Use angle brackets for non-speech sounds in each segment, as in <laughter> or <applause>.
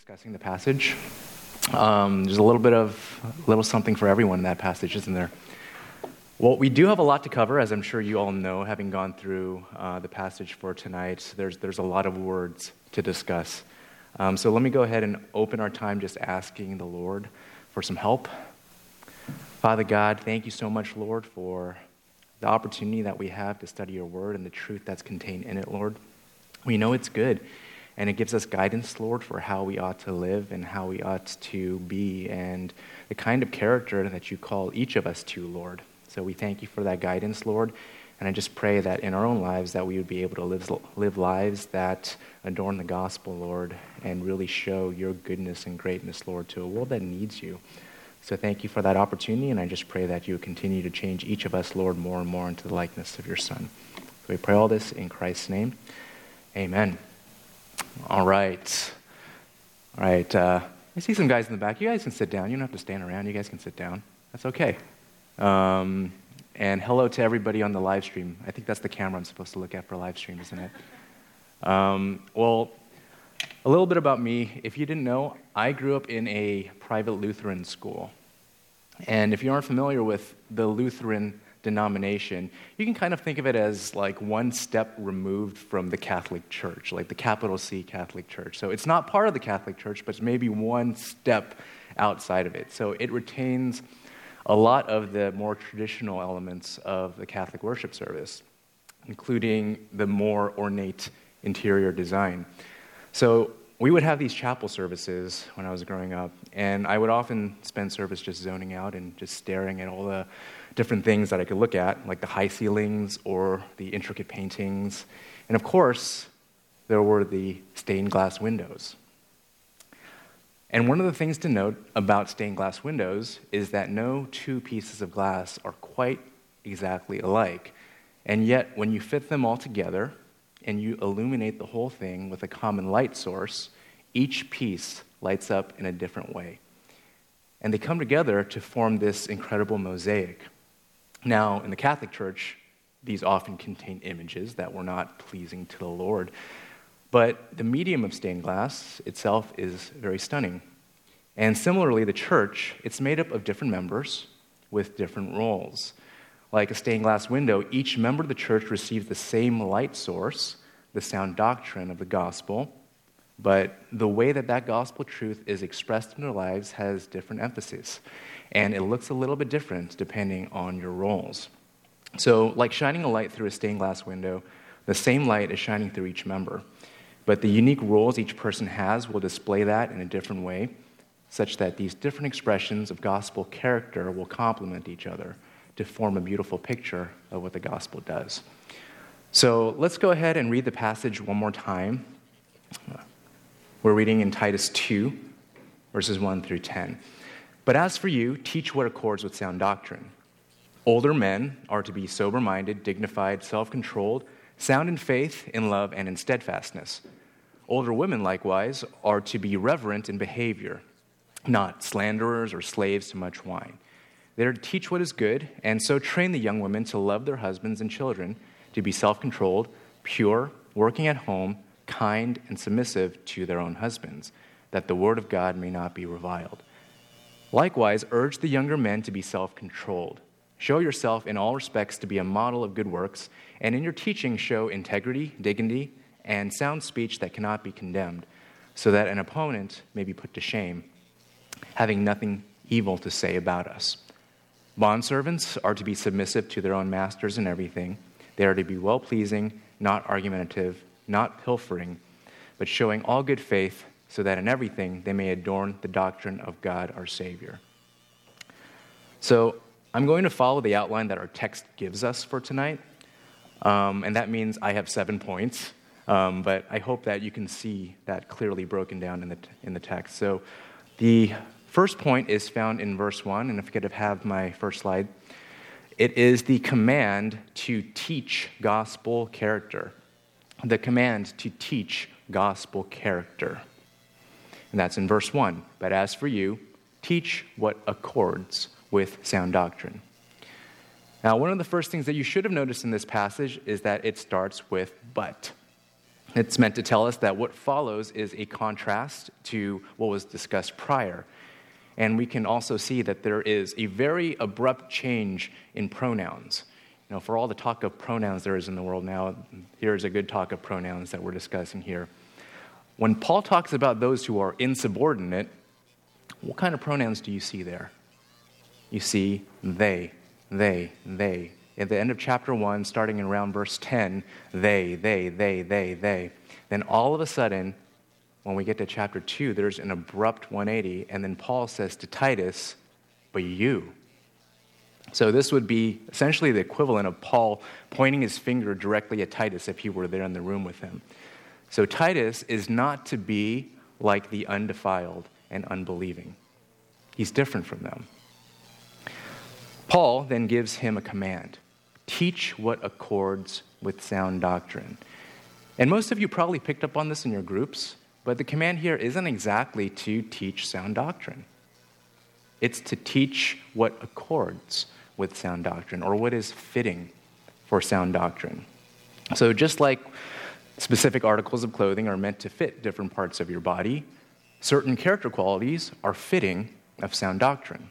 discussing the passage. Um, there's a little bit of a little something for everyone in that passage, isn't there? Well, we do have a lot to cover, as I'm sure you all know, having gone through uh, the passage for tonight. There's, there's a lot of words to discuss. Um, so let me go ahead and open our time just asking the Lord for some help. Father God, thank you so much, Lord, for the opportunity that we have to study your word and the truth that's contained in it, Lord. We know it's good and it gives us guidance, Lord, for how we ought to live and how we ought to be and the kind of character that you call each of us to, Lord. So we thank you for that guidance, Lord. And I just pray that in our own lives that we would be able to live, live lives that adorn the gospel, Lord, and really show your goodness and greatness, Lord, to a world that needs you. So thank you for that opportunity, and I just pray that you would continue to change each of us, Lord, more and more into the likeness of your Son. So we pray all this in Christ's name. Amen. All right. All right. Uh, I see some guys in the back. You guys can sit down. You don't have to stand around. You guys can sit down. That's okay. Um, and hello to everybody on the live stream. I think that's the camera I'm supposed to look at for live stream, isn't it? Um, well, a little bit about me. If you didn't know, I grew up in a private Lutheran school. And if you aren't familiar with the Lutheran denomination, you can kind of think of it as like one step removed from the Catholic Church, like the capital C Catholic Church. So it's not part of the Catholic Church, but it's maybe one step outside of it. So it retains a lot of the more traditional elements of the Catholic worship service, including the more ornate interior design. So we would have these chapel services when I was growing up, and I would often spend service just zoning out and just staring at all the different things that I could look at, like the high ceilings or the intricate paintings. And of course, there were the stained glass windows. And one of the things to note about stained glass windows is that no two pieces of glass are quite exactly alike. And yet, when you fit them all together and you illuminate the whole thing with a common light source, each piece lights up in a different way. And they come together to form this incredible mosaic. Now, in the Catholic Church, these often contain images that were not pleasing to the Lord. But the medium of stained glass itself is very stunning. And similarly, the church, it's made up of different members with different roles. Like a stained glass window, each member of the church receives the same light source, the sound doctrine of the gospel, but the way that that gospel truth is expressed in their lives has different emphasis and it looks a little bit different depending on your roles. So, like shining a light through a stained glass window, the same light is shining through each member. But the unique roles each person has will display that in a different way, such that these different expressions of gospel character will complement each other to form a beautiful picture of what the gospel does. So let's go ahead and read the passage one more time. We're reading in Titus 2, verses 1 through 10. But as for you, teach what accords with sound doctrine. Older men are to be sober minded, dignified, self controlled, sound in faith, in love, and in steadfastness. Older women, likewise, are to be reverent in behavior, not slanderers or slaves to much wine. They are to teach what is good, and so train the young women to love their husbands and children, to be self controlled, pure, working at home, kind, and submissive to their own husbands, that the word of God may not be reviled. Likewise, urge the younger men to be self controlled. Show yourself in all respects to be a model of good works, and in your teaching, show integrity, dignity, and sound speech that cannot be condemned, so that an opponent may be put to shame, having nothing evil to say about us. Bondservants are to be submissive to their own masters in everything. They are to be well pleasing, not argumentative, not pilfering, but showing all good faith so that in everything they may adorn the doctrine of God our Savior. So I'm going to follow the outline that our text gives us for tonight. Um, and that means I have seven points, um, but I hope that you can see that clearly broken down in the, in the text. So the first point is found in verse 1, and if I could have my first slide, it is the command to teach gospel character. The command to teach gospel character. And that's in verse 1. But as for you, teach what accords with sound doctrine. Now, one of the first things that you should have noticed in this passage is that it starts with but. It's meant to tell us that what follows is a contrast to what was discussed prior. And we can also see that there is a very abrupt change in pronouns. You know, for all the talk of pronouns there is in the world now, here's a good talk of pronouns that we're discussing here. When Paul talks about those who are insubordinate, what kind of pronouns do you see there? You see they, they, they. At the end of chapter 1, starting in around verse 10, they, they, they, they, they. Then all of a sudden, when we get to chapter 2, there's an abrupt 180, and then Paul says to Titus, But you. So this would be essentially the equivalent of Paul pointing his finger directly at Titus if he were there in the room with him. So Titus is not to be like the undefiled and unbelieving, he's different from them. Paul then gives him a command teach what accords with sound doctrine. And most of you probably picked up on this in your groups, but the command here isn't exactly to teach sound doctrine. It's to teach what accords with sound doctrine or what is fitting for sound doctrine. So, just like Specific articles of clothing are meant to fit different parts of your body. Certain character qualities are fitting of sound doctrine.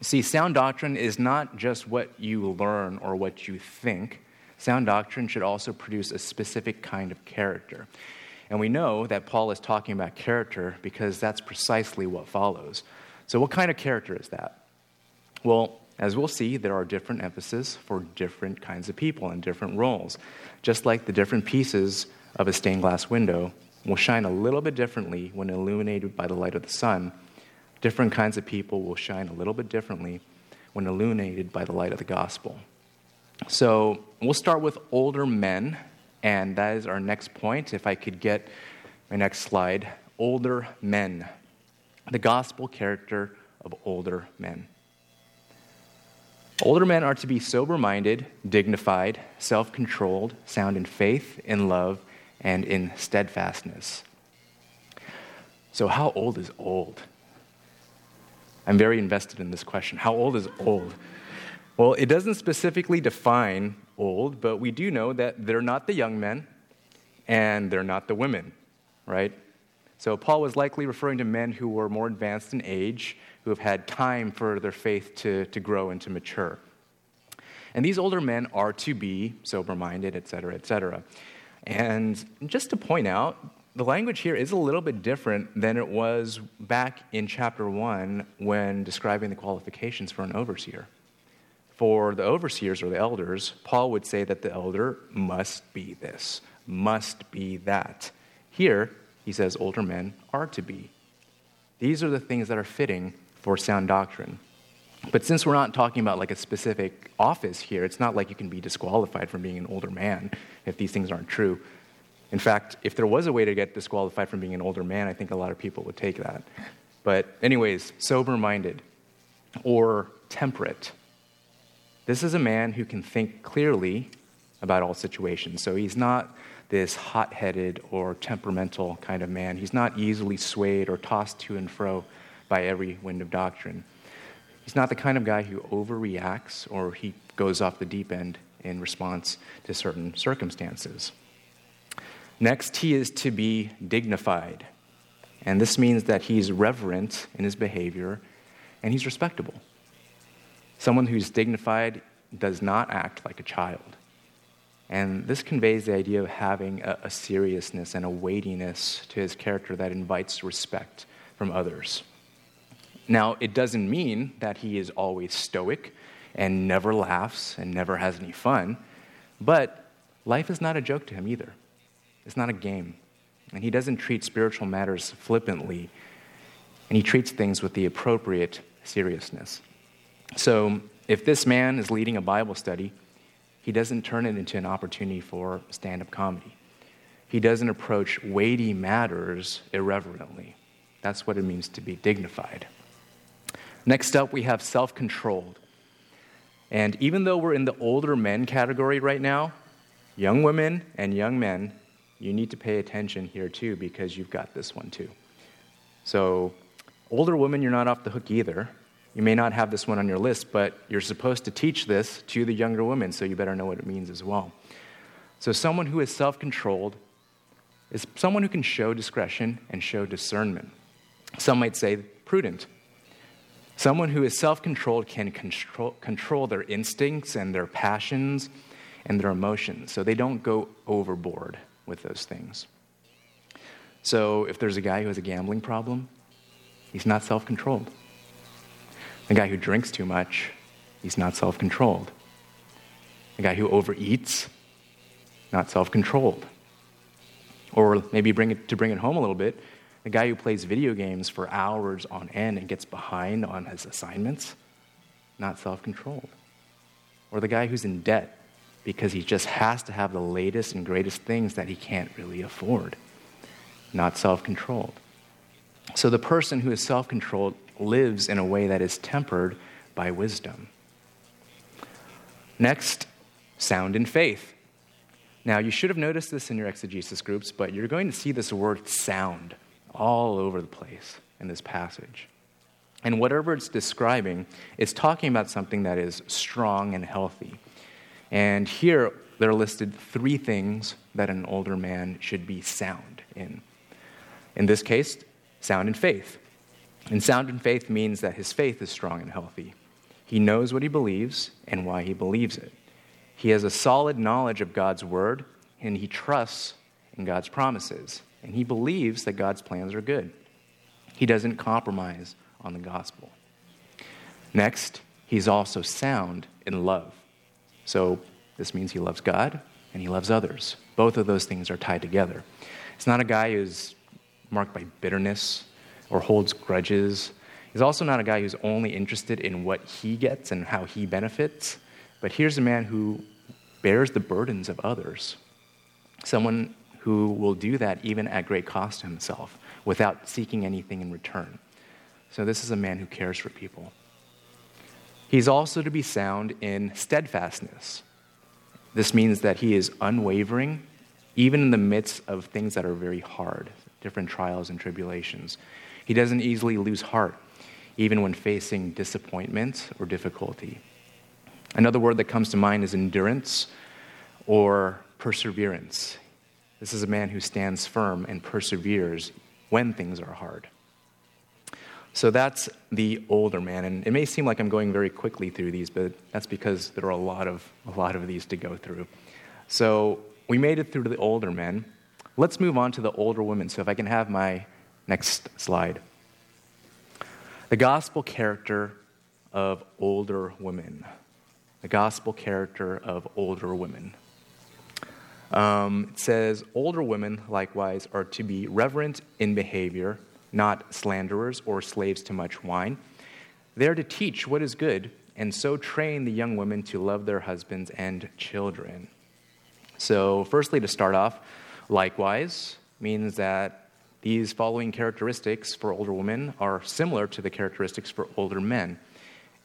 See, sound doctrine is not just what you learn or what you think. Sound doctrine should also produce a specific kind of character. And we know that Paul is talking about character because that's precisely what follows. So, what kind of character is that? Well, as we'll see, there are different emphases for different kinds of people and different roles. Just like the different pieces of a stained glass window will shine a little bit differently when illuminated by the light of the sun, different kinds of people will shine a little bit differently when illuminated by the light of the gospel. So we'll start with older men, and that is our next point. If I could get my next slide older men. The gospel character of older men. Older men are to be sober minded, dignified, self controlled, sound in faith, in love, and in steadfastness. So, how old is old? I'm very invested in this question. How old is old? Well, it doesn't specifically define old, but we do know that they're not the young men and they're not the women, right? So, Paul was likely referring to men who were more advanced in age who have had time for their faith to, to grow and to mature. And these older men are to be sober minded, et cetera, et cetera. And just to point out, the language here is a little bit different than it was back in chapter 1 when describing the qualifications for an overseer. For the overseers or the elders, Paul would say that the elder must be this, must be that. Here, he says older men are to be. These are the things that are fitting for sound doctrine. But since we're not talking about like a specific office here, it's not like you can be disqualified from being an older man if these things aren't true. In fact, if there was a way to get disqualified from being an older man, I think a lot of people would take that. But, anyways, sober minded or temperate. This is a man who can think clearly about all situations. So he's not this hot headed or temperamental kind of man. He's not easily swayed or tossed to and fro by every wind of doctrine. He's not the kind of guy who overreacts or he goes off the deep end in response to certain circumstances. Next, he is to be dignified. And this means that he's reverent in his behavior and he's respectable. Someone who's dignified does not act like a child. And this conveys the idea of having a, a seriousness and a weightiness to his character that invites respect from others. Now, it doesn't mean that he is always stoic and never laughs and never has any fun, but life is not a joke to him either. It's not a game. And he doesn't treat spiritual matters flippantly, and he treats things with the appropriate seriousness. So, if this man is leading a Bible study, he doesn't turn it into an opportunity for stand up comedy. He doesn't approach weighty matters irreverently. That's what it means to be dignified. Next up, we have self controlled. And even though we're in the older men category right now, young women and young men, you need to pay attention here too because you've got this one too. So, older women, you're not off the hook either. You may not have this one on your list, but you're supposed to teach this to the younger women, so you better know what it means as well. So, someone who is self controlled is someone who can show discretion and show discernment. Some might say prudent. Someone who is self controlled can control, control their instincts and their passions and their emotions, so they don't go overboard with those things. So if there's a guy who has a gambling problem, he's not self controlled. The guy who drinks too much, he's not self controlled. The guy who overeats, not self controlled. Or maybe bring it, to bring it home a little bit, the guy who plays video games for hours on end and gets behind on his assignments, not self controlled. Or the guy who's in debt because he just has to have the latest and greatest things that he can't really afford, not self controlled. So the person who is self controlled lives in a way that is tempered by wisdom. Next, sound in faith. Now, you should have noticed this in your exegesis groups, but you're going to see this word sound all over the place in this passage. And whatever it's describing, it's talking about something that is strong and healthy. And here, there are listed three things that an older man should be sound in. In this case, sound in faith. And sound in faith means that his faith is strong and healthy. He knows what he believes and why he believes it. He has a solid knowledge of God's word, and he trusts in God's promises. And he believes that God's plans are good. He doesn't compromise on the gospel. Next, he's also sound in love. So this means he loves God and he loves others. Both of those things are tied together. It's not a guy who's marked by bitterness or holds grudges. He's also not a guy who's only interested in what he gets and how he benefits. But here's a man who bears the burdens of others. Someone who will do that even at great cost to himself without seeking anything in return. So, this is a man who cares for people. He's also to be sound in steadfastness. This means that he is unwavering, even in the midst of things that are very hard, different trials and tribulations. He doesn't easily lose heart, even when facing disappointment or difficulty. Another word that comes to mind is endurance or perseverance. This is a man who stands firm and perseveres when things are hard. So that's the older man, and it may seem like I'm going very quickly through these, but that's because there are a lot of a lot of these to go through. So we made it through to the older men. Let's move on to the older women. So if I can have my next slide. The gospel character of older women the gospel character of older women. Um, it says, Older women, likewise, are to be reverent in behavior, not slanderers or slaves to much wine. They are to teach what is good, and so train the young women to love their husbands and children. So, firstly, to start off, likewise means that these following characteristics for older women are similar to the characteristics for older men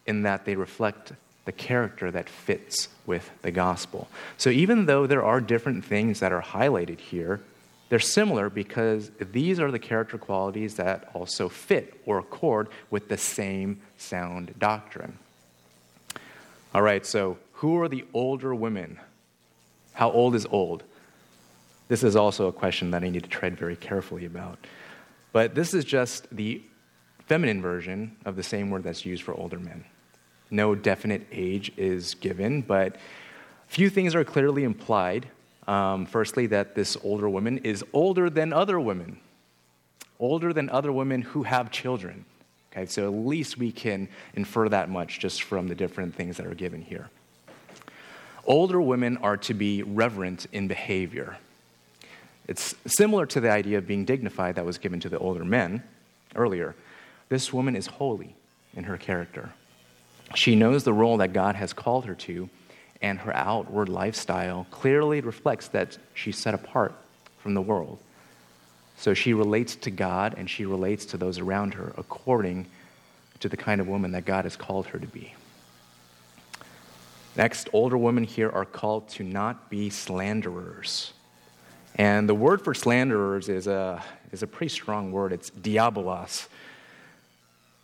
in that they reflect the character that fits with the gospel. So even though there are different things that are highlighted here, they're similar because these are the character qualities that also fit or accord with the same sound doctrine. All right, so who are the older women? How old is old? This is also a question that I need to tread very carefully about. But this is just the feminine version of the same word that's used for older men. No definite age is given, but a few things are clearly implied. Um, firstly, that this older woman is older than other women, older than other women who have children. Okay, so at least we can infer that much just from the different things that are given here. Older women are to be reverent in behavior. It's similar to the idea of being dignified that was given to the older men earlier. This woman is holy in her character. She knows the role that God has called her to, and her outward lifestyle clearly reflects that she's set apart from the world. So she relates to God and she relates to those around her according to the kind of woman that God has called her to be. Next, older women here are called to not be slanderers. And the word for slanderers is a, is a pretty strong word. It's diabolos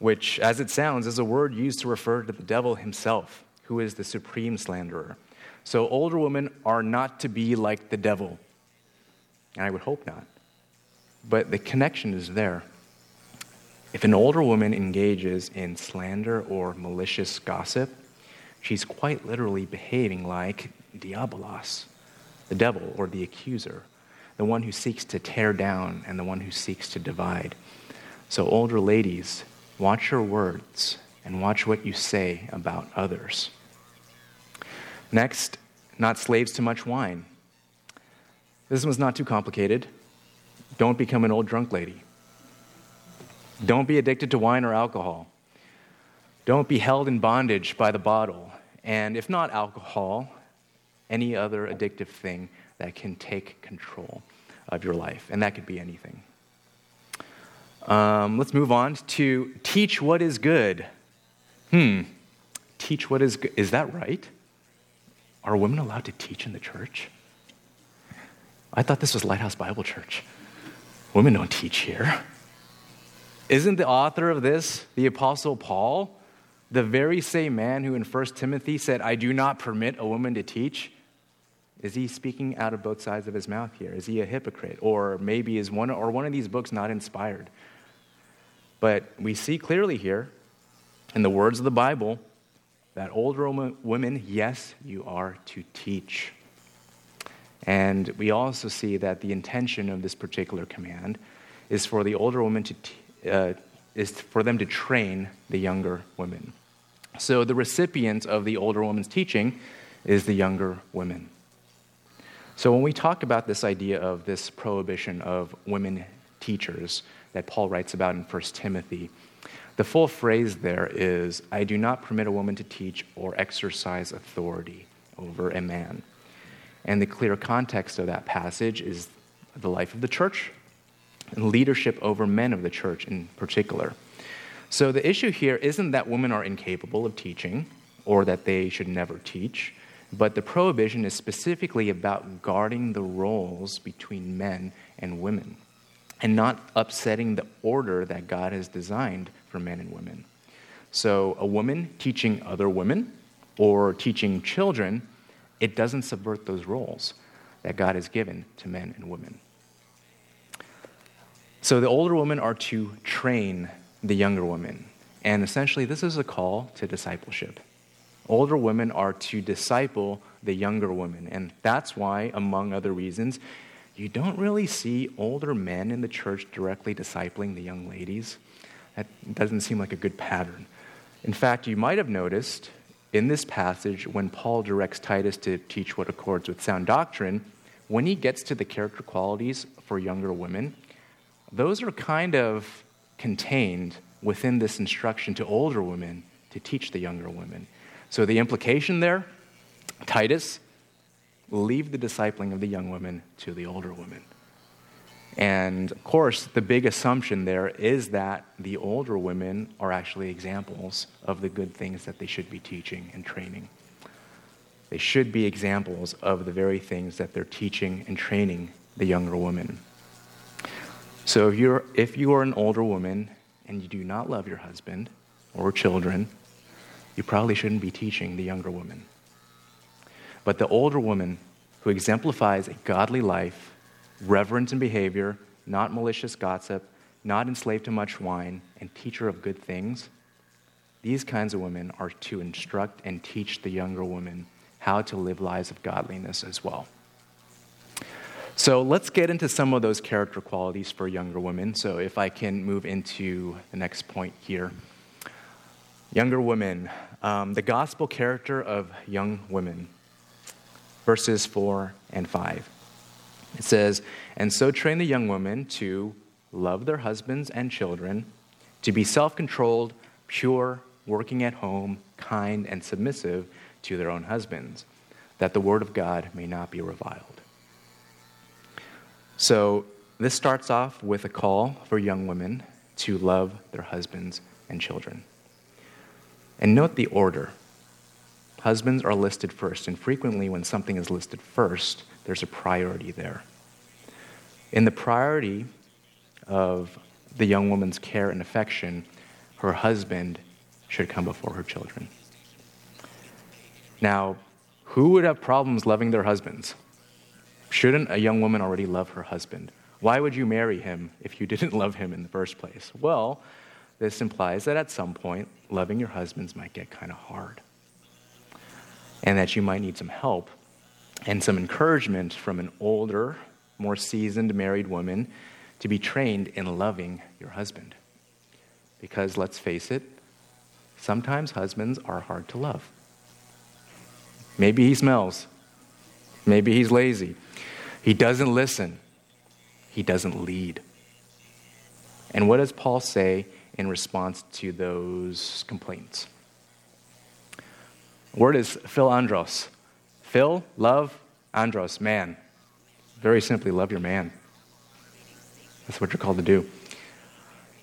which, as it sounds, is a word used to refer to the devil himself, who is the supreme slanderer. So, older women are not to be like the devil. and I would hope not. But the connection is there. If an older woman engages in slander or malicious gossip, she's quite literally behaving like Diabolos, the devil or the accuser, the one who seeks to tear down and the one who seeks to divide. So, older ladies, watch your words and watch what you say about others. Next, not slaves to much wine. This one's not too complicated. Don't become an old drunk lady. Don't be addicted to wine or alcohol. Don't be held in bondage by the bottle. And if not alcohol, any other addictive thing that can take control of your life. And that could be anything. Um, let's move on to teach what is good. Hmm, teach what is good. Is that right? Are women allowed to teach in the church? I thought this was Lighthouse Bible Church. Women don't teach here. Isn't the author of this the Apostle Paul, the very same man who in 1 Timothy said, I do not permit a woman to teach? Is he speaking out of both sides of his mouth here? Is he a hypocrite? Or maybe is one or one of these books not inspired? But we see clearly here in the words of the Bible that older women, yes, you are to teach. And we also see that the intention of this particular command is for the older women to uh, is for them to train the younger women. So the recipient of the older woman's teaching is the younger women. So when we talk about this idea of this prohibition of women teachers that Paul writes about in 1 Timothy, the full phrase there is I do not permit a woman to teach or exercise authority over a man. And the clear context of that passage is the life of the church and leadership over men of the church in particular. So the issue here isn't that women are incapable of teaching or that they should never teach, but the prohibition is specifically about guarding the roles between men and women and not upsetting the order that God has designed for men and women. So, a woman teaching other women or teaching children, it doesn't subvert those roles that God has given to men and women. So, the older women are to train the younger women. And essentially, this is a call to discipleship. Older women are to disciple the younger women. And that's why, among other reasons, you don't really see older men in the church directly discipling the young ladies. That doesn't seem like a good pattern. In fact, you might have noticed in this passage when Paul directs Titus to teach what accords with sound doctrine, when he gets to the character qualities for younger women, those are kind of contained within this instruction to older women to teach the younger women. So the implication there Titus, leave the discipling of the young women to the older women. And of course, the big assumption there is that the older women are actually examples of the good things that they should be teaching and training. They should be examples of the very things that they're teaching and training the younger women. So if you're, if you are an older woman and you do not love your husband or children, you probably shouldn't be teaching the younger woman. But the older woman who exemplifies a godly life, reverent in behavior, not malicious gossip, not enslaved to much wine, and teacher of good things, these kinds of women are to instruct and teach the younger women how to live lives of godliness as well. So let's get into some of those character qualities for younger women. So if I can move into the next point here. Younger women, um, the gospel character of young women, verses 4 and 5. It says, And so train the young women to love their husbands and children, to be self controlled, pure, working at home, kind, and submissive to their own husbands, that the word of God may not be reviled. So, this starts off with a call for young women to love their husbands and children. And note the order. Husbands are listed first, and frequently when something is listed first, there's a priority there. In the priority of the young woman's care and affection, her husband should come before her children. Now, who would have problems loving their husbands? Shouldn't a young woman already love her husband? Why would you marry him if you didn't <laughs> love him in the first place? Well, this implies that at some point, loving your husbands might get kind of hard, and that you might need some help and some encouragement from an older, more seasoned married woman to be trained in loving your husband. Because let's face it, sometimes husbands are hard to love. Maybe he smells. Maybe he's lazy. He doesn't listen. He doesn't lead. And what does Paul say in response to those complaints? word is philandros. Phil, love, andros, man. Very simply, love your man. That's what you're called to do.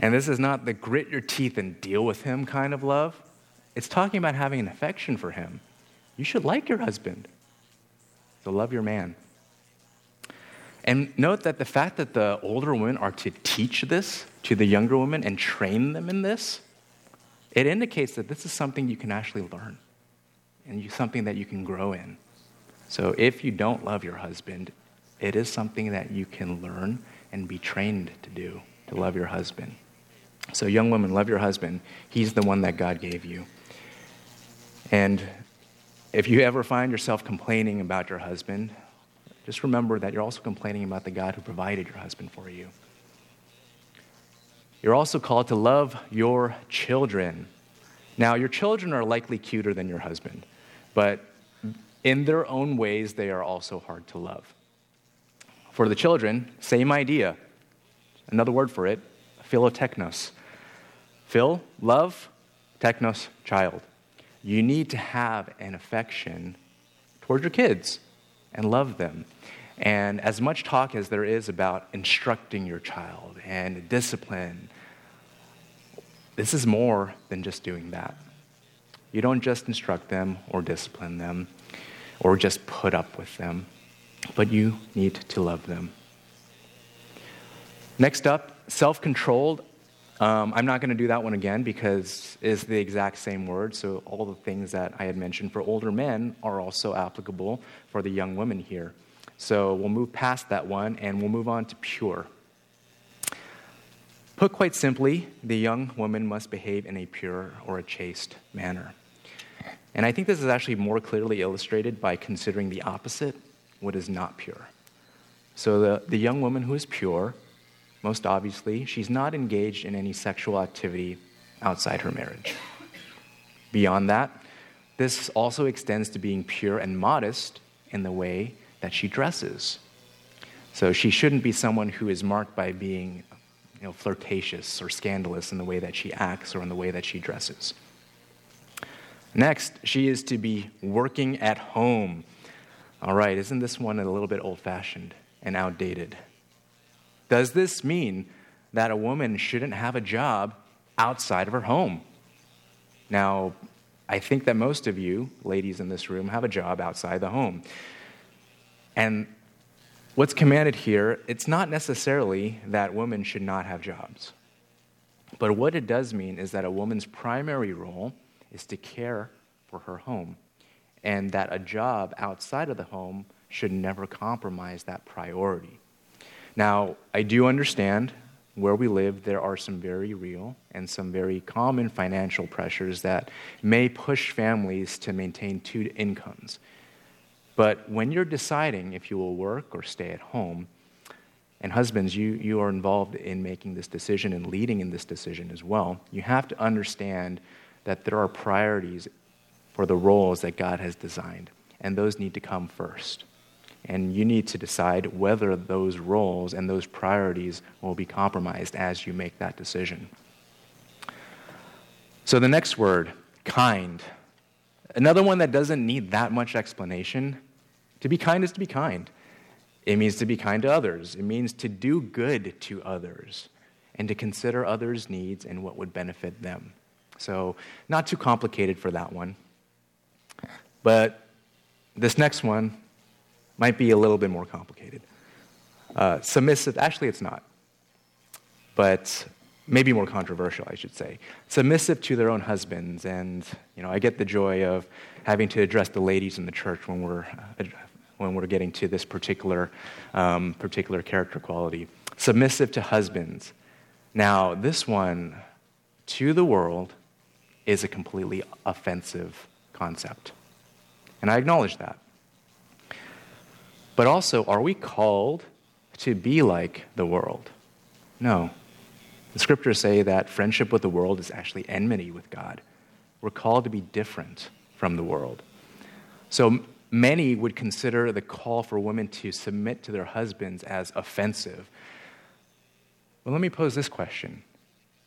And this is not the grit your teeth and deal with him kind of love. It's talking about having an affection for him. You should like your husband. So love your man. And note that the fact that the older women are to teach this to the younger women and train them in this, it indicates that this is something you can actually learn and something that you can grow in. So if you don't love your husband, it is something that you can learn and be trained to do, to love your husband. So, young woman, love your husband. He's the one that God gave you. And if you ever find yourself complaining about your husband, just remember that you're also complaining about the God who provided your husband for you. You're also called to love your children. Now, your children are likely cuter than your husband, but in their own ways, they are also hard to love. For the children, same idea. Another word for it, philotechnos. Phil, love, technos, child. You need to have an affection towards your kids and love them. And as much talk as there is about instructing your child and discipline, this is more than just doing that. You don't just instruct them or discipline them or just put up with them but you need to love them. Next up, self controlled. Um, I'm not going to do that one again because it's the exact same word. So, all the things that I had mentioned for older men are also applicable for the young women here. So, we'll move past that one and we'll move on to pure. Put quite simply, the young woman must behave in a pure or a chaste manner. And I think this is actually more clearly illustrated by considering the opposite what is not pure. So the, the young woman who is pure, most obviously, she's not engaged in any sexual activity outside her marriage. Beyond that, this also extends to being pure and modest in the way that she dresses. So she shouldn't be someone who is marked by being you know, flirtatious or scandalous in the way that she acts or in the way that she dresses. Next, she is to be working at home all right, isn't this one a little bit old fashioned and outdated? Does this mean that a woman shouldn't have a job outside of her home? Now, I think that most of you, ladies in this room, have a job outside the home. And what's commanded here, it's not necessarily that women should not have jobs. But what it does mean is that a woman's primary role is to care for her home and that a job outside of the home should never compromise that priority. Now, I do understand where we live, there are some very real and some very common financial pressures that may push families to maintain two incomes. But when you're deciding if you will work or stay at home, and husbands, you, you are involved in making this decision and leading in this decision as well, you have to understand that there are priorities for the roles that God has designed, and those need to come first. And you need to decide whether those roles and those priorities will be compromised as you make that decision. So, the next word, kind. Another one that doesn't need that much explanation. To be kind is to be kind. It means to be kind to others, it means to do good to others and to consider others' needs and what would benefit them. So, not too complicated for that one. But this next one might be a little bit more complicated. Uh, submissive, actually, it's not, but maybe more controversial, I should say. Submissive to their own husbands. And, you know, I get the joy of having to address the ladies in the church when we're uh, when we're getting to this particular, um, particular character quality. Submissive to husbands. Now, this one, to the world, is a completely offensive concept. And I acknowledge that. But also, are we called to be like the world? No. The scriptures say that friendship with the world is actually enmity with God. We're called to be different from the world. So many would consider the call for women to submit to their husbands as offensive. Well, let me pose this question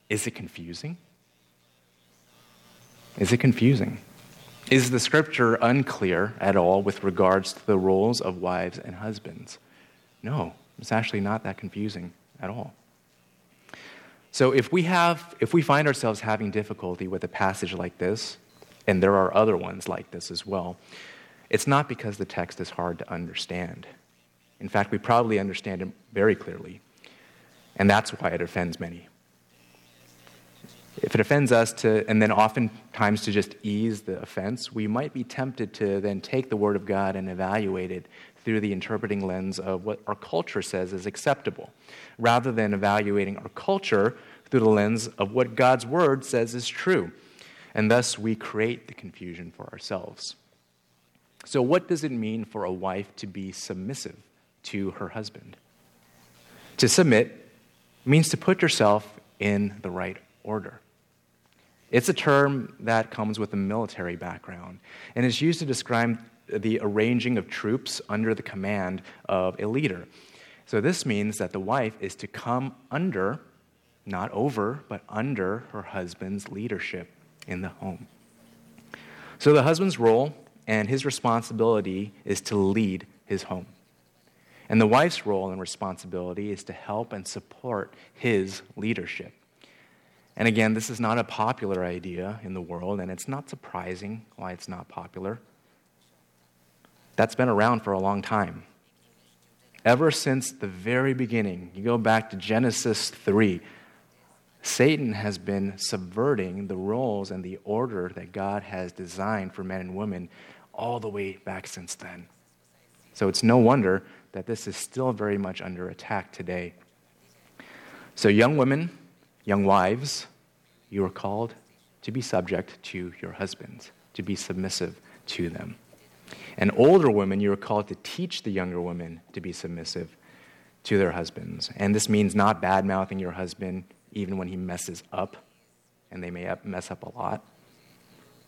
Is it confusing? Is it confusing? Is the scripture unclear at all with regards to the roles of wives and husbands? No, it's actually not that confusing at all. So if we have if we find ourselves having difficulty with a passage like this, and there are other ones like this as well, it's not because the text is hard to understand. In fact, we probably understand it very clearly. And that's why it offends many. If it offends us to, and then oftentimes to just ease the offense, we might be tempted to then take the Word of God and evaluate it through the interpreting lens of what our culture says is acceptable, rather than evaluating our culture through the lens of what God's Word says is true. And thus we create the confusion for ourselves. So, what does it mean for a wife to be submissive to her husband? To submit means to put yourself in the right order. It's a term that comes with a military background and is used to describe the arranging of troops under the command of a leader. So, this means that the wife is to come under, not over, but under her husband's leadership in the home. So, the husband's role and his responsibility is to lead his home. And the wife's role and responsibility is to help and support his leadership. And again, this is not a popular idea in the world, and it's not surprising why it's not popular. That's been around for a long time. Ever since the very beginning, you go back to Genesis 3, Satan has been subverting the roles and the order that God has designed for men and women all the way back since then. So it's no wonder that this is still very much under attack today. So, young women, Young wives, you are called to be subject to your husbands, to be submissive to them. And older women, you are called to teach the younger women to be submissive to their husbands. And this means not bad mouthing your husband even when he messes up, and they may mess up a lot.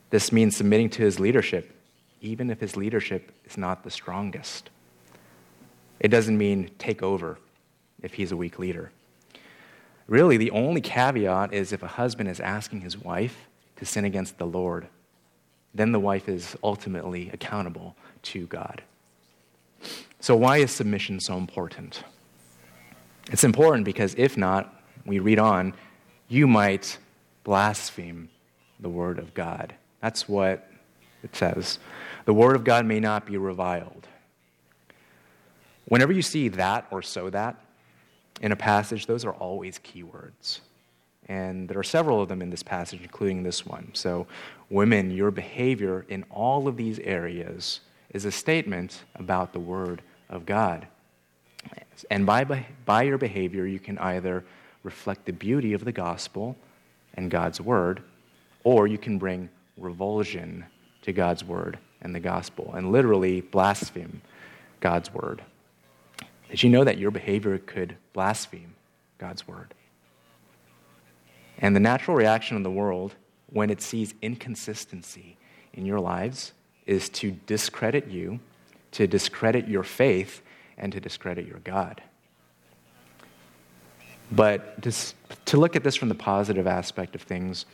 This means submitting to his leadership, even if his leadership is not the strongest. It doesn't mean take over if he's a weak leader. Really, the only caveat is if a husband is asking his wife to sin against the Lord, then the wife is ultimately accountable to God. So, why is submission so important? It's important because if not, we read on, you might blaspheme the word of God. That's what it says. The word of God may not be reviled. Whenever you see that or so that, in a passage, those are always keywords. And there are several of them in this passage, including this one. So, women, your behavior in all of these areas is a statement about the Word of God. And by, by your behavior, you can either reflect the beauty of the gospel and God's Word, or you can bring revulsion to God's Word and the gospel, and literally blaspheme God's Word. Did you know that your behavior could blaspheme God's word? And the natural reaction of the world when it sees inconsistency in your lives is to discredit you, to discredit your faith, and to discredit your God. But to look at this from the positive aspect of things,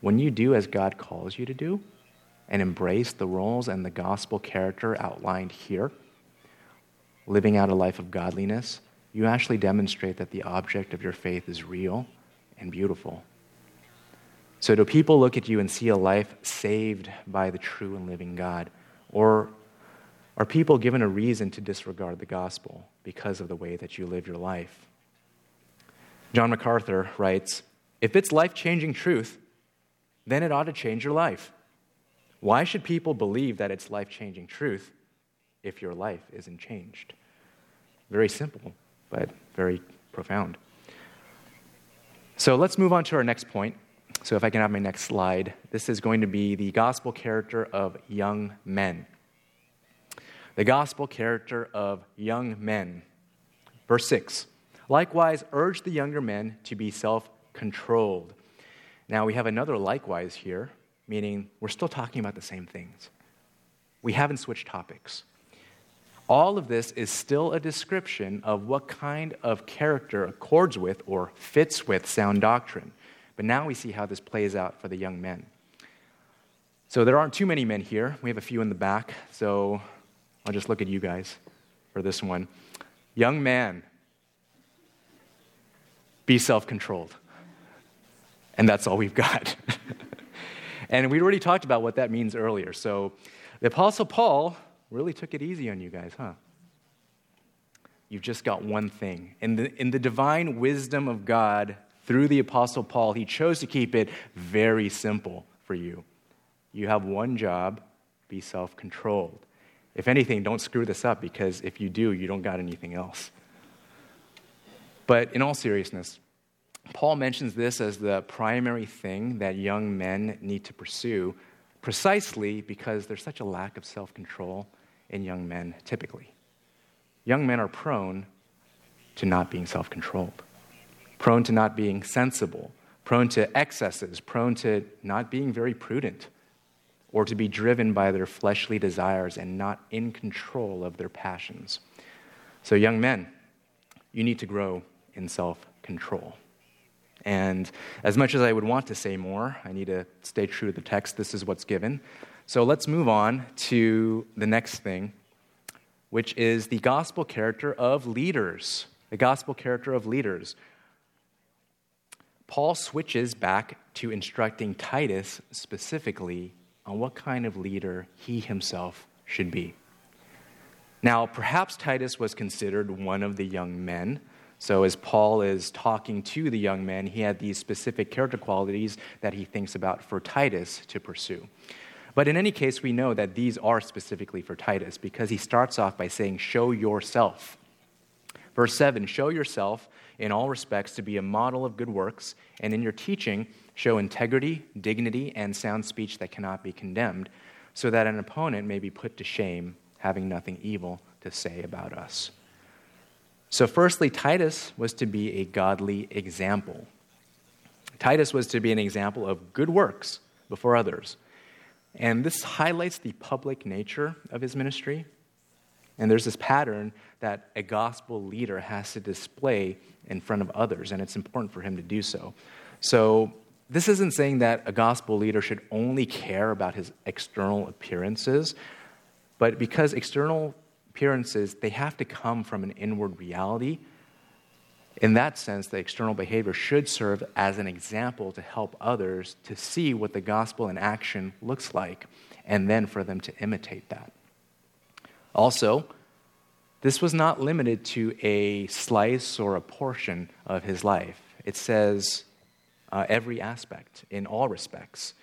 when you do as God calls you to do and embrace the roles and the gospel character outlined here, living out a life of godliness, you actually demonstrate that the object of your faith is real and beautiful. So, do people look at you and see a life saved by the true and living God? Or are people given a reason to disregard the gospel because of the way that you live your life? John MacArthur writes If it's life changing truth, then it ought to change your life. Why should people believe that it's life changing truth if your life isn't changed. Very simple, but very profound. So let's move on to our next point. So, if I can have my next slide, this is going to be the gospel character of young men. The gospel character of young men. Verse 6 Likewise, urge the younger men to be self controlled. Now, we have another likewise here, meaning we're still talking about the same things. We haven't switched topics. All of this is still a description of what kind of character accords with or fits with sound doctrine. But now we see how this plays out for the young men. So there aren't too many men here. We have a few in the back. So I'll just look at you guys for this one. Young man, be self controlled. And that's all we've got. <laughs> and we already talked about what that means earlier. So the Apostle Paul really took it easy on you guys, huh? You've just got one thing. In the, in the divine wisdom of God, through the Apostle Paul, he chose to keep it very simple for you. You have one job be self controlled. If anything, don't screw this up because if you do, you don't got anything else. But in all seriousness, Paul mentions this as the primary thing that young men need to pursue precisely because there's such a lack of self control in young men typically. Young men are prone to not being self controlled, prone to not being sensible, prone to excesses, prone to not being very prudent, or to be driven by their fleshly desires and not in control of their passions. So, young men, you need to grow in self control. And as much as I would want to say more, I need to stay true to the text. This is what's given. So let's move on to the next thing, which is the gospel character of leaders. The gospel character of leaders. Paul switches back to instructing Titus specifically on what kind of leader he himself should be. Now, perhaps Titus was considered one of the young men so, as Paul is talking to the young men, he had these specific character qualities that he thinks about for Titus to pursue. But in any case, we know that these are specifically for Titus because he starts off by saying, Show yourself. Verse 7 Show yourself in all respects to be a model of good works, and in your teaching, show integrity, dignity, and sound speech that cannot be condemned, so that an opponent may be put to shame, having nothing evil to say about us. So, firstly, Titus was to be a godly example. Titus was to be an example of good works before others. And this highlights the public nature of his ministry. And there's this pattern that a gospel leader has to display in front of others, and it's important for him to do so. So, this isn't saying that a gospel leader should only care about his external appearances, but because external appearances, they have to come from an inward reality. In that sense, the external behavior should serve as an example to help others to see what the gospel in action looks like, and then for them to imitate that. Also, this was not limited to a slice or a portion of his life. It says uh, every aspect, in all respects.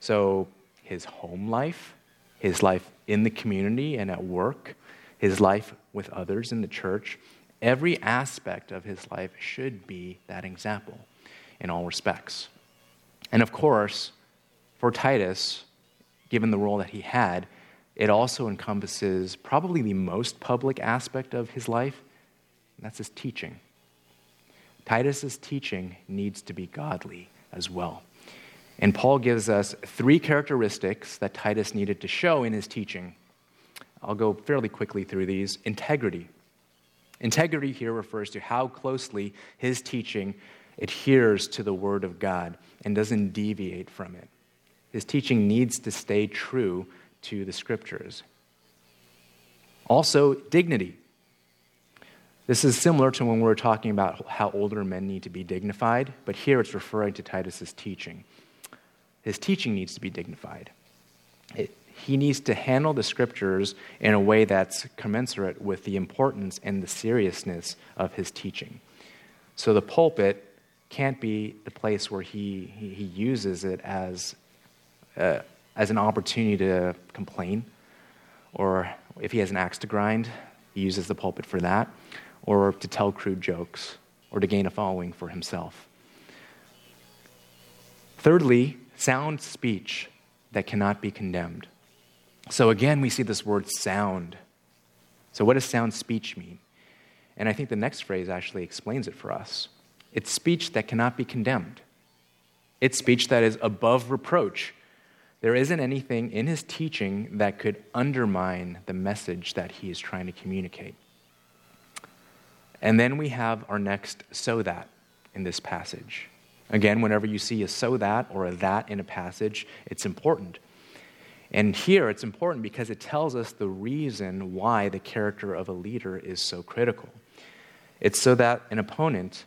So, his home life, his life in the community and at work, his life with others in the church, every aspect of his life should be that example in all respects. And of course, for Titus, given the role that he had, it also encompasses probably the most public aspect of his life, and that's his teaching. Titus's teaching needs to be godly as well. And Paul gives us three characteristics that Titus needed to show in his teaching I'll go fairly quickly through these. Integrity. Integrity here refers to how closely his teaching adheres to the Word of God and doesn't deviate from it. His teaching needs to stay true to the Scriptures. Also, dignity. This is similar to when we were talking about how older men need to be dignified, but here it's referring to Titus's teaching. His teaching needs to be dignified. It, he needs to handle the scriptures in a way that's commensurate with the importance and the seriousness of his teaching. So the pulpit can't be the place where he, he, uses it as, uh, as an opportunity to complain or, if he has an axe to grind, he uses the pulpit for that, or to tell crude jokes, or to gain a following for himself. Thirdly, sound speech that cannot be condemned. So again, we see this word sound. So, what does sound speech mean? And I think the next phrase actually explains it for us. It's speech that cannot be condemned. It's speech that is above reproach. There isn't anything in his teaching that could undermine the message that he is trying to communicate. And then we have our next so that in this passage. Again, whenever you see a so that or a that in a passage, it's important. And here it's important because it tells us the reason why the character of a leader is so critical. It's so that an opponent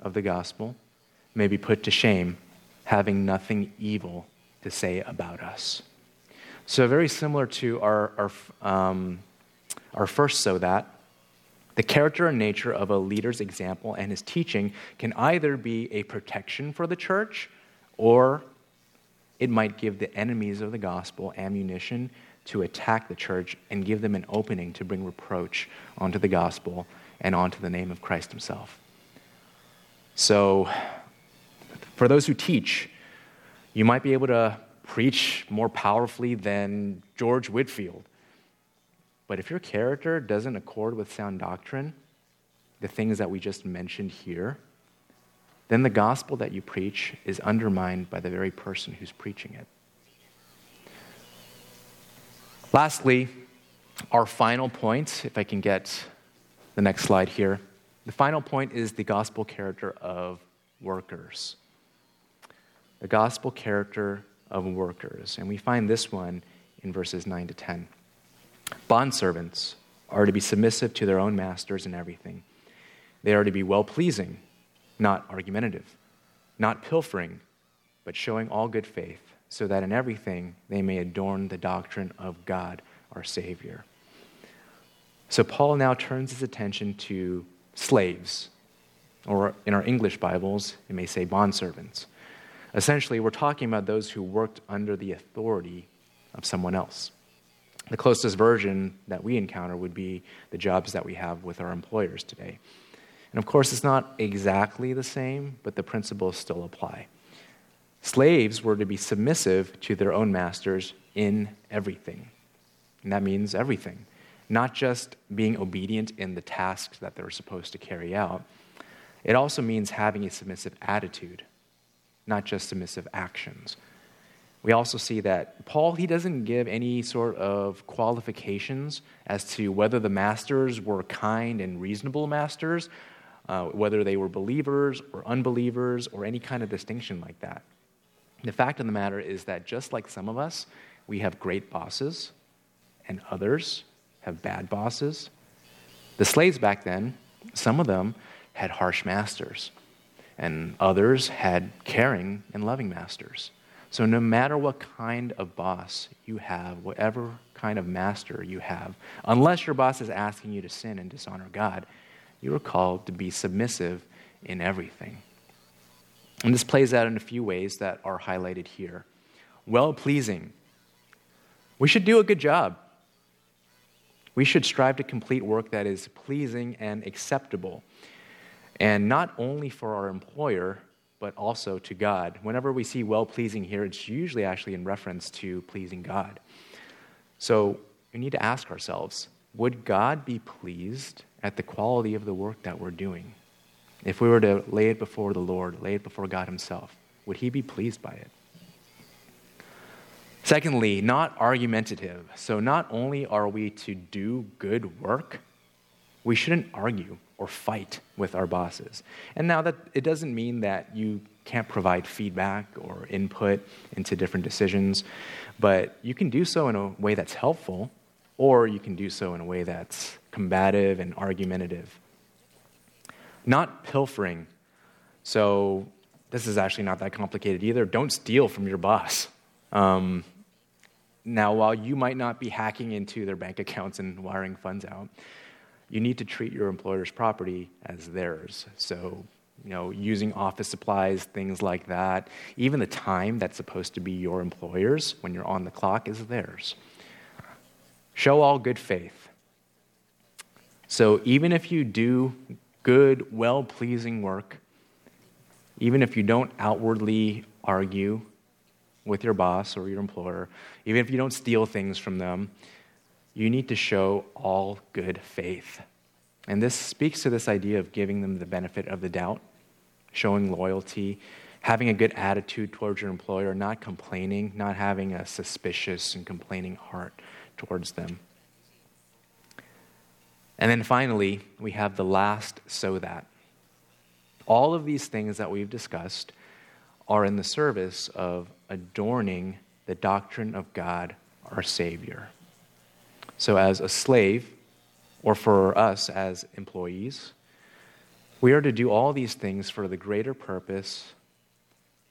of the gospel may be put to shame, having nothing evil to say about us. So, very similar to our, our, um, our first so that, the character and nature of a leader's example and his teaching can either be a protection for the church or it might give the enemies of the gospel ammunition to attack the church and give them an opening to bring reproach onto the gospel and onto the name of Christ himself. So, for those who teach, you might be able to preach more powerfully than George Whitefield. But if your character doesn't accord with sound doctrine, the things that we just mentioned here, then the gospel that you preach is undermined by the very person who's preaching it. Lastly, our final point, if I can get the next slide here. The final point is the gospel character of workers. The gospel character of workers. And we find this one in verses 9 to 10. Bondservants are to be submissive to their own masters in everything. They are to be well pleasing, not argumentative, not pilfering, but showing all good faith, so that in everything they may adorn the doctrine of God our Savior. So Paul now turns his attention to slaves, or in our English Bibles, it may say bondservants. Essentially, we're talking about those who worked under the authority of someone else. The closest version that we encounter would be the jobs that we have with our employers today. And of course, it's not exactly the same, but the principles still apply. Slaves were to be submissive to their own masters in everything. And that means everything not just being obedient in the tasks that they're supposed to carry out, it also means having a submissive attitude, not just submissive actions. We also see that Paul, he doesn't give any sort of qualifications as to whether the masters were kind and reasonable masters, uh, whether they were believers or unbelievers, or any kind of distinction like that. The fact of the matter is that just like some of us, we have great bosses, and others have bad bosses. The slaves back then, some of them had harsh masters, and others had caring and loving masters. So, no matter what kind of boss you have, whatever kind of master you have, unless your boss is asking you to sin and dishonor God, you are called to be submissive in everything. And this plays out in a few ways that are highlighted here. Well pleasing. We should do a good job. We should strive to complete work that is pleasing and acceptable, and not only for our employer, but also to God. Whenever we see well pleasing here, it's usually actually in reference to pleasing God. So we need to ask ourselves would God be pleased at the quality of the work that we're doing? If we were to lay it before the Lord, lay it before God Himself, would He be pleased by it? Secondly, not argumentative. So, not only are we to do good work, we shouldn't argue or fight with our bosses. And now that it doesn't mean that you can't provide feedback or input into different decisions, but you can do so in a way that's helpful, or you can do so in a way that's combative and argumentative. Not pilfering. So, this is actually not that complicated either. Don't steal from your boss. Um, now, while you might not be hacking into their bank accounts and wiring funds out, you need to treat your employer's property as theirs. So, you know, using office supplies, things like that, even the time that's supposed to be your employer's when you're on the clock is theirs. Show all good faith. So even if you do good, well pleasing work, even if you don't outwardly argue with your boss or your employer, even if you don't steal things from them, you need to show all good faith. And this speaks to this idea of giving them the benefit of the doubt, showing loyalty, having a good attitude towards your employer, not complaining, not having a suspicious and complaining heart towards them. And then finally, we have the last so that. All of these things that we've discussed are in the service of adorning the doctrine of God, our Savior. So, as a slave, or for us as employees, we are to do all these things for the greater purpose,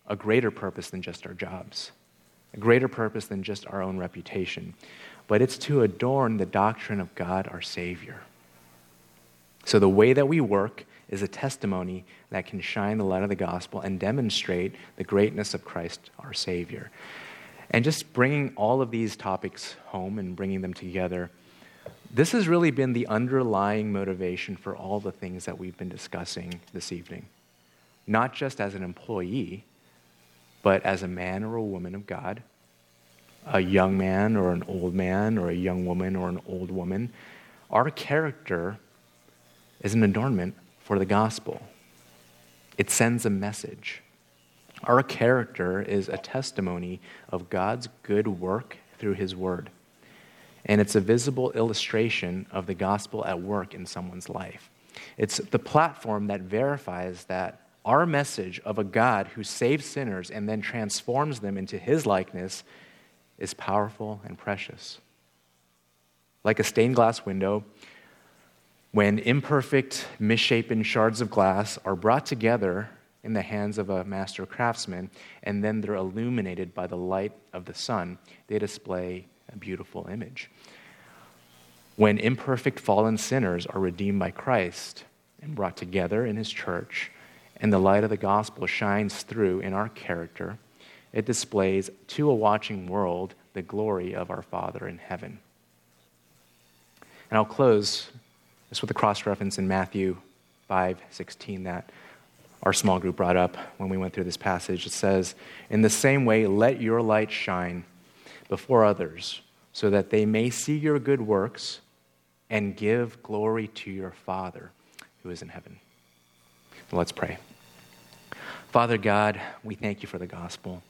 a greater purpose than just our jobs, a greater purpose than just our own reputation. But it's to adorn the doctrine of God, our Savior. So, the way that we work is a testimony that can shine the light of the gospel and demonstrate the greatness of Christ, our Savior. And just bringing all of these topics home and bringing them together, this has really been the underlying motivation for all the things that we've been discussing this evening. Not just as an employee, but as a man or a woman of God, a young man or an old man, or a young woman or an old woman. Our character is an adornment for the gospel. It sends a message. Our character is a testimony of God's good work through His Word. And it's a visible illustration of the gospel at work in someone's life. It's the platform that verifies that our message of a God who saves sinners and then transforms them into His likeness is powerful and precious. Like a stained glass window, when imperfect, misshapen shards of glass are brought together in the hands of a master craftsman and then they're illuminated by the light of the sun, they display a beautiful image. When imperfect, fallen sinners are redeemed by Christ and brought together in his church, and the light of the gospel shines through in our character, it displays to a watching world the glory of our Father in heaven. And I'll close this with the cross reference in Matthew 5 16 that our small group brought up when we went through this passage. It says, In the same way, let your light shine before others, so that they may see your good works and give glory to your Father who is in heaven. Let's pray. Father God, we thank you for the gospel.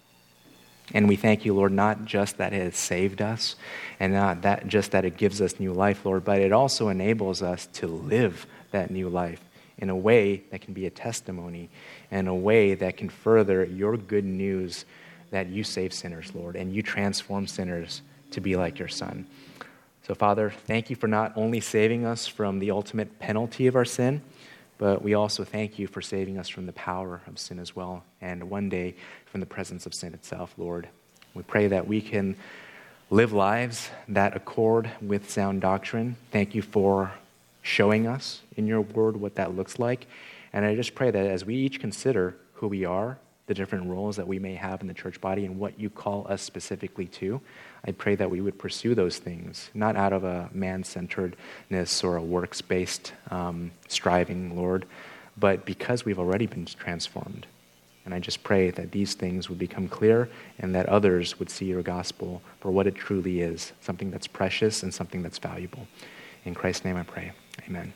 And we thank you, Lord, not just that it has saved us and not that just that it gives us new life, Lord, but it also enables us to live that new life in a way that can be a testimony, and a way that can further your good news that you save sinners, Lord, and you transform sinners to be like your Son. So, Father, thank you for not only saving us from the ultimate penalty of our sin, but we also thank you for saving us from the power of sin as well, and one day from the presence of sin itself, Lord. We pray that we can live lives that accord with sound doctrine. Thank you for showing us in your word what that looks like. And I just pray that as we each consider who we are, the different roles that we may have in the church body and what you call us specifically to. I pray that we would pursue those things, not out of a man centeredness or a works based um, striving, Lord, but because we've already been transformed. And I just pray that these things would become clear and that others would see your gospel for what it truly is something that's precious and something that's valuable. In Christ's name I pray. Amen.